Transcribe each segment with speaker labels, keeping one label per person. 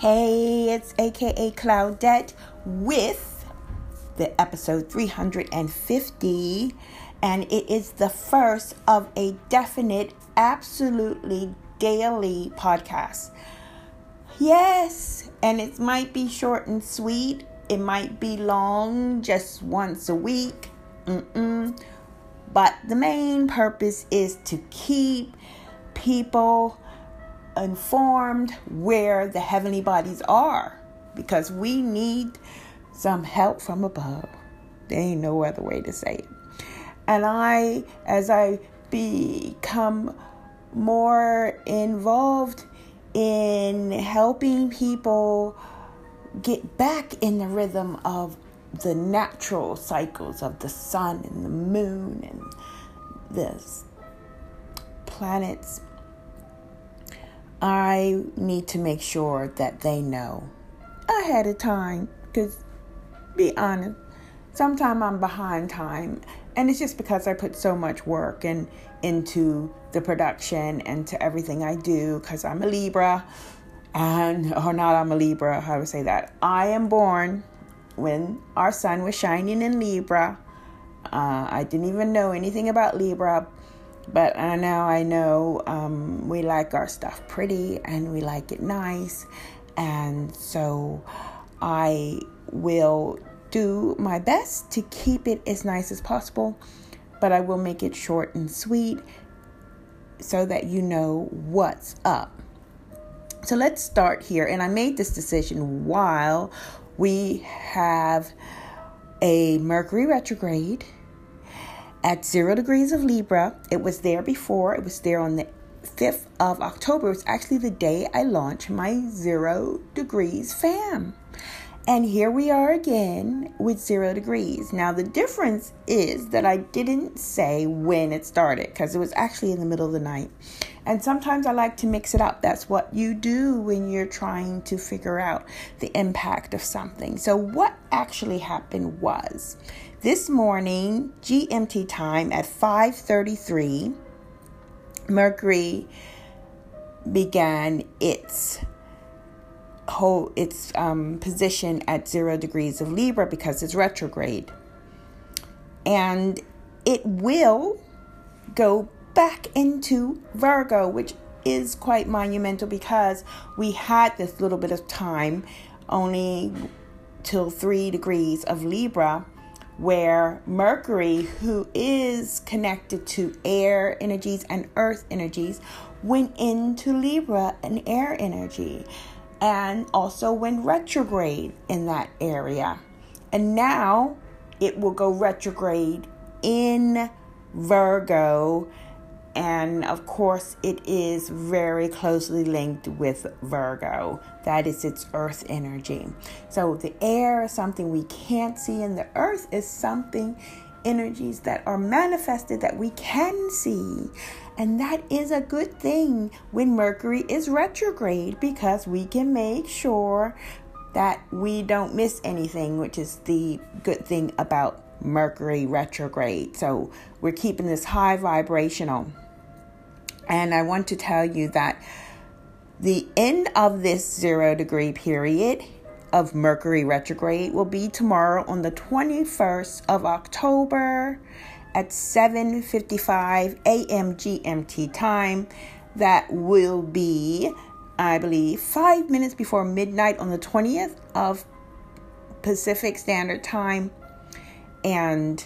Speaker 1: Hey, it's AKA Claudette with the episode 350, and it is the first of a definite, absolutely daily podcast. Yes, and it might be short and sweet, it might be long, just once a week. Mm-mm. But the main purpose is to keep people informed where the heavenly bodies are because we need some help from above. There ain't no other way to say it. And I, as I become more involved in helping people get back in the rhythm of the natural cycles of the sun and the moon and this planets I need to make sure that they know ahead of time. Because, be honest, sometimes I'm behind time, and it's just because I put so much work and into the production and to everything I do. Because I'm a Libra, and or not, I'm a Libra. How to say that? I am born when our sun was shining in Libra. Uh, I didn't even know anything about Libra but uh, now I know um, we like our stuff pretty and we like it nice. And so I will do my best to keep it as nice as possible, but I will make it short and sweet so that you know what's up. So let's start here. And I made this decision while we have a Mercury retrograde at zero degrees of Libra. It was there before, it was there on the 5th of October. It was actually the day I launched my zero degrees fam. And here we are again with zero degrees. Now, the difference is that I didn't say when it started because it was actually in the middle of the night. And sometimes I like to mix it up. That's what you do when you're trying to figure out the impact of something. So, what actually happened was this morning, GMT time at 5:33, Mercury began its whole its um, position at zero degrees of Libra because it's retrograde, and it will go back into Virgo, which is quite monumental because we had this little bit of time only till three degrees of Libra where Mercury, who is connected to air energies and earth energies, went into Libra, an air energy, and also went retrograde in that area. And now it will go retrograde in Virgo and of course, it is very closely linked with Virgo. That is its earth energy. So, the air is something we can't see, and the earth is something, energies that are manifested that we can see. And that is a good thing when Mercury is retrograde because we can make sure that we don't miss anything, which is the good thing about Mercury retrograde. So we're keeping this high vibrational. And I want to tell you that the end of this zero degree period of Mercury retrograde will be tomorrow on the 21st of October at 7:55 a.m. GMT time. That will be I believe 5 minutes before midnight on the 20th of Pacific Standard Time and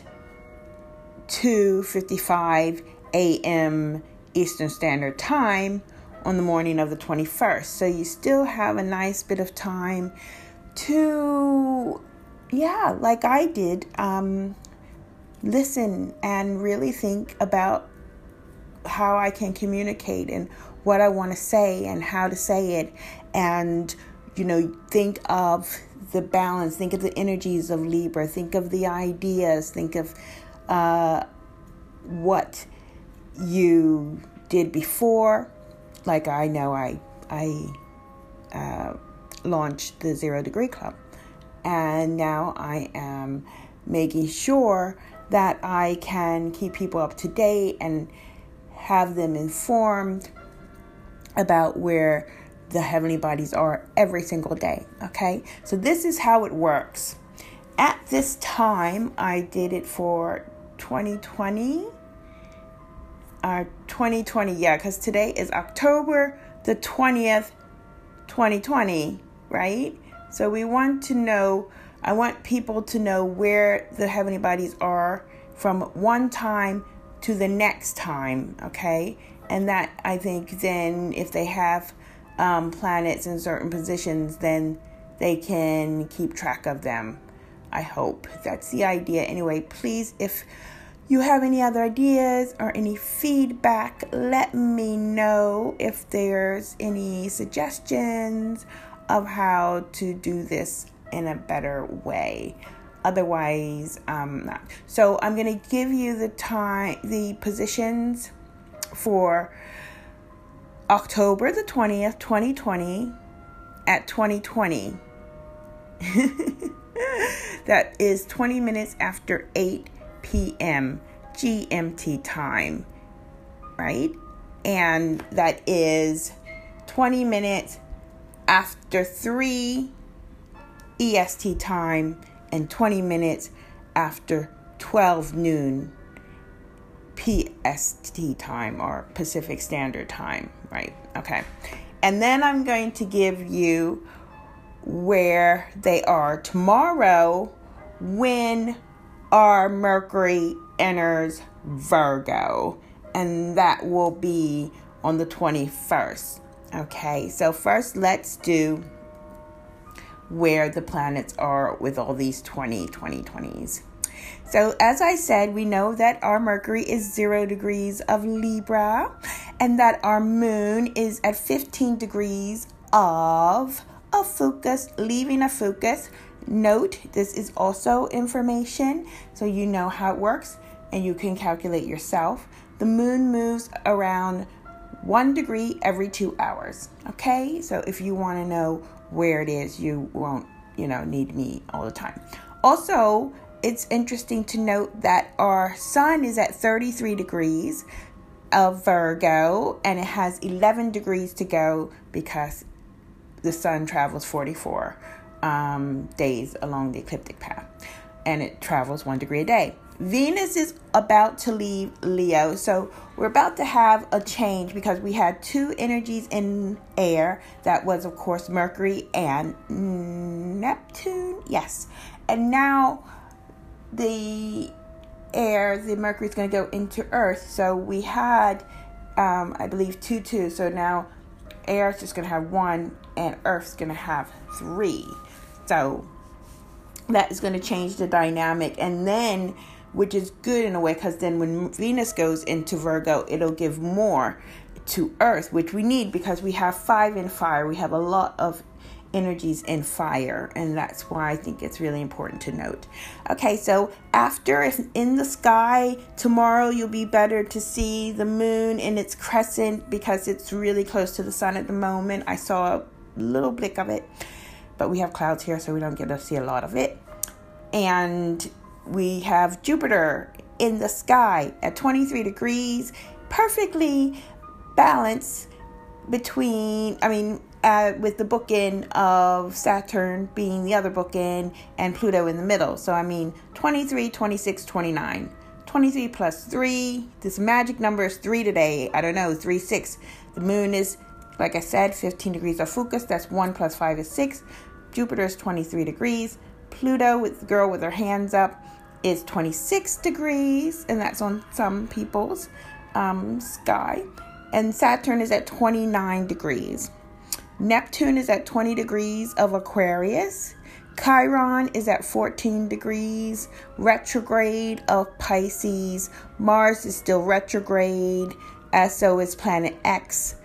Speaker 1: 2:55 a.m. Eastern Standard Time on the morning of the 21st. So you still have a nice bit of time to, yeah, like I did, um, listen and really think about how I can communicate and what I want to say and how to say it. And, you know, think of the balance, think of the energies of Libra, think of the ideas, think of uh, what you did before. Like I know I I uh, launched the Zero Degree Club, and now I am making sure that I can keep people up to date and have them informed about where the heavenly bodies are every single day. Okay, so this is how it works. At this time, I did it for 2020. Uh, 2020, yeah, because today is October the 20th, 2020, right? So we want to know, I want people to know where the heavenly bodies are from one time to the next time, okay? And that I think then if they have um, planets in certain positions, then they can keep track of them. I hope that's the idea. Anyway, please, if you have any other ideas or any feedback, let me know if there's any suggestions of how to do this in a better way. Otherwise, um, not. So I'm gonna give you the time, the positions for October the 20th, 2020 at 2020. that is 20 minutes after 8 p.m. GMT time, right? And that is 20 minutes after 3 EST time and 20 minutes after 12 noon PST time or Pacific Standard Time, right? Okay. And then I'm going to give you where they are tomorrow when our Mercury enters Virgo, and that will be on the 21st. Okay, so first let's do where the planets are with all these 20 20 20s. So, as I said, we know that our Mercury is zero degrees of Libra and that our moon is at 15 degrees of Ophiuchus, leaving Ophiuchus. Note this is also information, so you know how it works and you can calculate yourself. The moon moves around one degree every two hours. Okay, so if you want to know where it is, you won't, you know, need me all the time. Also, it's interesting to note that our sun is at 33 degrees of Virgo and it has 11 degrees to go because the sun travels 44 um, days along the ecliptic path and it travels one degree a day. Venus is about to leave Leo, so we're about to have a change because we had two energies in air that was, of course, Mercury and Neptune. Yes, and now the air, the mercury is going to go into Earth. So we had, um, I believe, two, two. So now air is just going to have one, and Earth's going to have three. So that is going to change the dynamic. And then, which is good in a way, because then when Venus goes into Virgo, it'll give more to Earth, which we need because we have five in fire. We have a lot of energies in fire, and that's why I think it's really important to note. Okay, so after, if in the sky tomorrow, you'll be better to see the moon in its crescent because it's really close to the sun at the moment. I saw little blink of it, but we have clouds here, so we don't get to see a lot of it. And we have Jupiter in the sky at 23 degrees, perfectly balanced between, I mean, uh, with the bookend of Saturn being the other bookend and Pluto in the middle. So, I mean, 23, 26, 29. 23 plus 3. This magic number is 3 today. I don't know, 3, 6. The moon is, like I said, 15 degrees Ophiuchus. That's 1 plus 5 is 6. Jupiter is 23 degrees. Pluto, with the girl with her hands up, is 26 degrees, and that's on some people's um, sky. And Saturn is at 29 degrees. Neptune is at 20 degrees of Aquarius. Chiron is at 14 degrees retrograde of Pisces. Mars is still retrograde, so is planet X.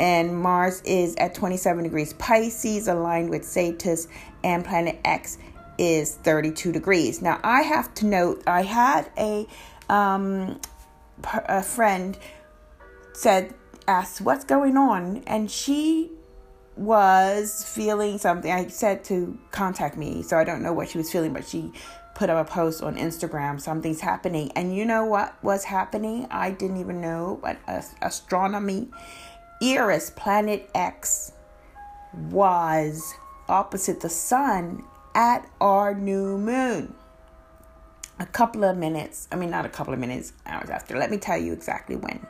Speaker 1: And Mars is at 27 degrees Pisces, aligned with Sagittarius, and planet X is 32 degrees. Now, I have to note, I had a, um, a friend said, asked, What's going on? And she was feeling something. I said to contact me, so I don't know what she was feeling, but she put up a post on Instagram. Something's happening, and you know what was happening? I didn't even know, but astronomy, Eris, Planet X, was opposite the sun at our new moon. A couple of minutes, I mean, not a couple of minutes, hours after. Let me tell you exactly when.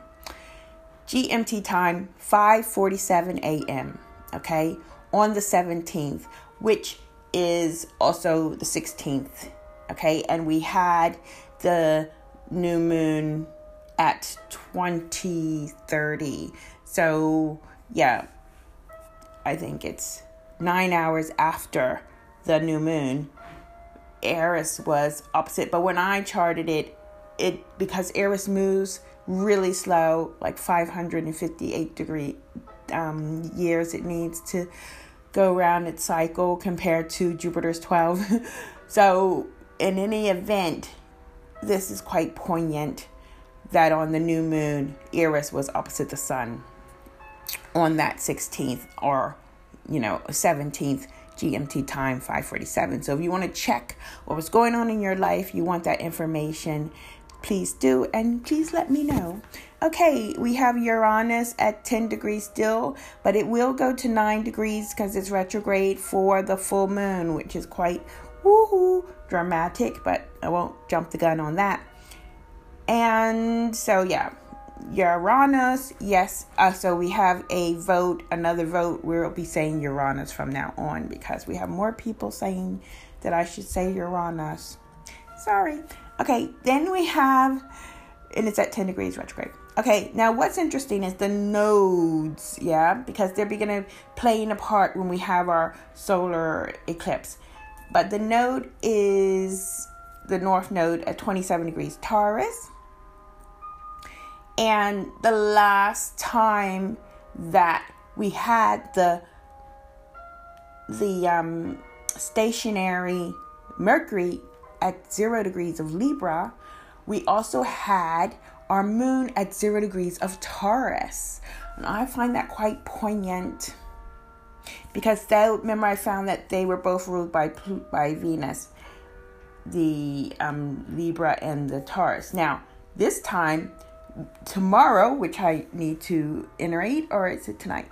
Speaker 1: GMT time, 5:47 a.m. Okay, on the 17th, which is also the 16th. Okay, and we had the new moon at 2030. So, yeah, I think it's nine hours after the new moon. Eris was opposite, but when I charted it, it because Eris moves really slow, like 558 degree um, years it needs to go around its cycle compared to Jupiter's 12. so, in any event, this is quite poignant that on the new moon, Eris was opposite the sun on that 16th or, you know, 17th GMT time 547. So if you want to check what was going on in your life, you want that information, please do and please let me know. Okay, we have Uranus at 10 degrees still, but it will go to 9 degrees because it's retrograde for the full moon, which is quite woohoo dramatic, but I won't jump the gun on that. And so, yeah, Uranus, yes. Uh, so we have a vote, another vote. We'll be saying Uranus from now on because we have more people saying that I should say Uranus. Sorry. Okay, then we have, and it's at 10 degrees retrograde. Okay, now what's interesting is the nodes, yeah, because they're beginning playing a part when we have our solar eclipse. But the node is the north node at 27 degrees Taurus. And the last time that we had the the um, stationary Mercury at zero degrees of Libra, we also had our moon at zero degrees of Taurus. And I find that quite poignant because that remember I found that they were both ruled by by Venus, the um, Libra and the Taurus. Now this time tomorrow, which I need to iterate, or is it tonight?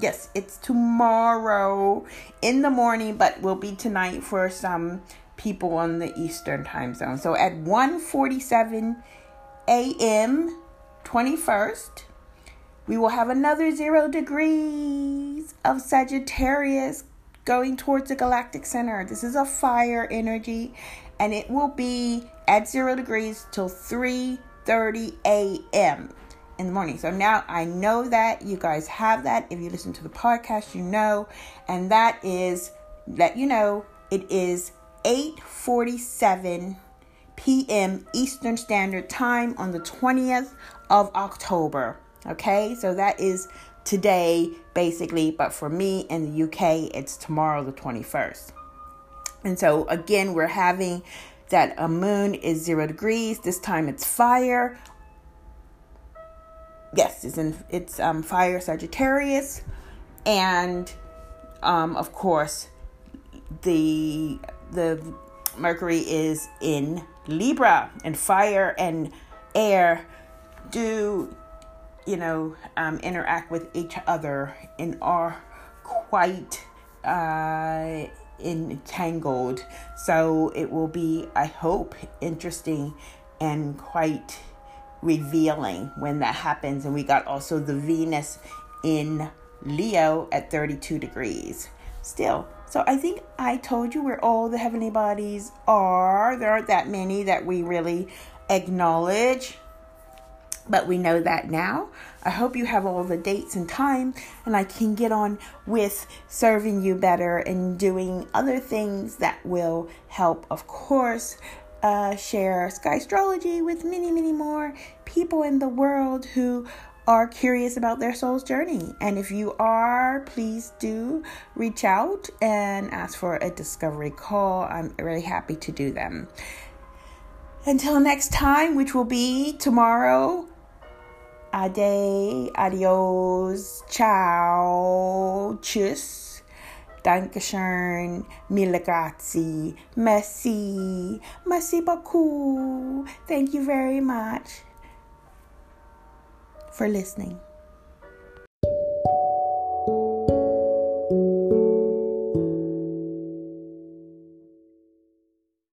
Speaker 1: Yes, it's tomorrow in the morning, but will be tonight for some people on the Eastern time zone. So at 1:47 a.m. 21st, we will have another 0 degrees of Sagittarius going towards the galactic center. This is a fire energy and it will be at 0 degrees till 3 30 a.m. in the morning. So now I know that you guys have that. If you listen to the podcast, you know, and that is let you know it is 8:47 p.m. Eastern Standard Time on the 20th of October. Okay? So that is today basically, but for me in the UK, it's tomorrow the 21st. And so again, we're having that a moon is zero degrees. This time it's fire. Yes, it's in it's um, fire Sagittarius, and um, of course the the Mercury is in Libra, and fire and air do you know um, interact with each other and are quite uh, entangled. So it will be, I hope, interesting and quite revealing when that happens. And we got also the Venus in Leo at 32 degrees. Still, so I think I told you where all the heavenly bodies are. There aren't that many that we really acknowledge but we know that now. I hope you have all the dates and time, and I can get on with serving you better and doing other things that will help, of course, uh, share sky astrology with many, many more people in the world who are curious about their soul's journey. And if you are, please do reach out and ask for a discovery call. I'm really happy to do them. Until next time, which will be tomorrow Ade, adios, ciao, tschüss, Dankeschön, mille grazie, merci, merci beaucoup. Thank you very much for listening.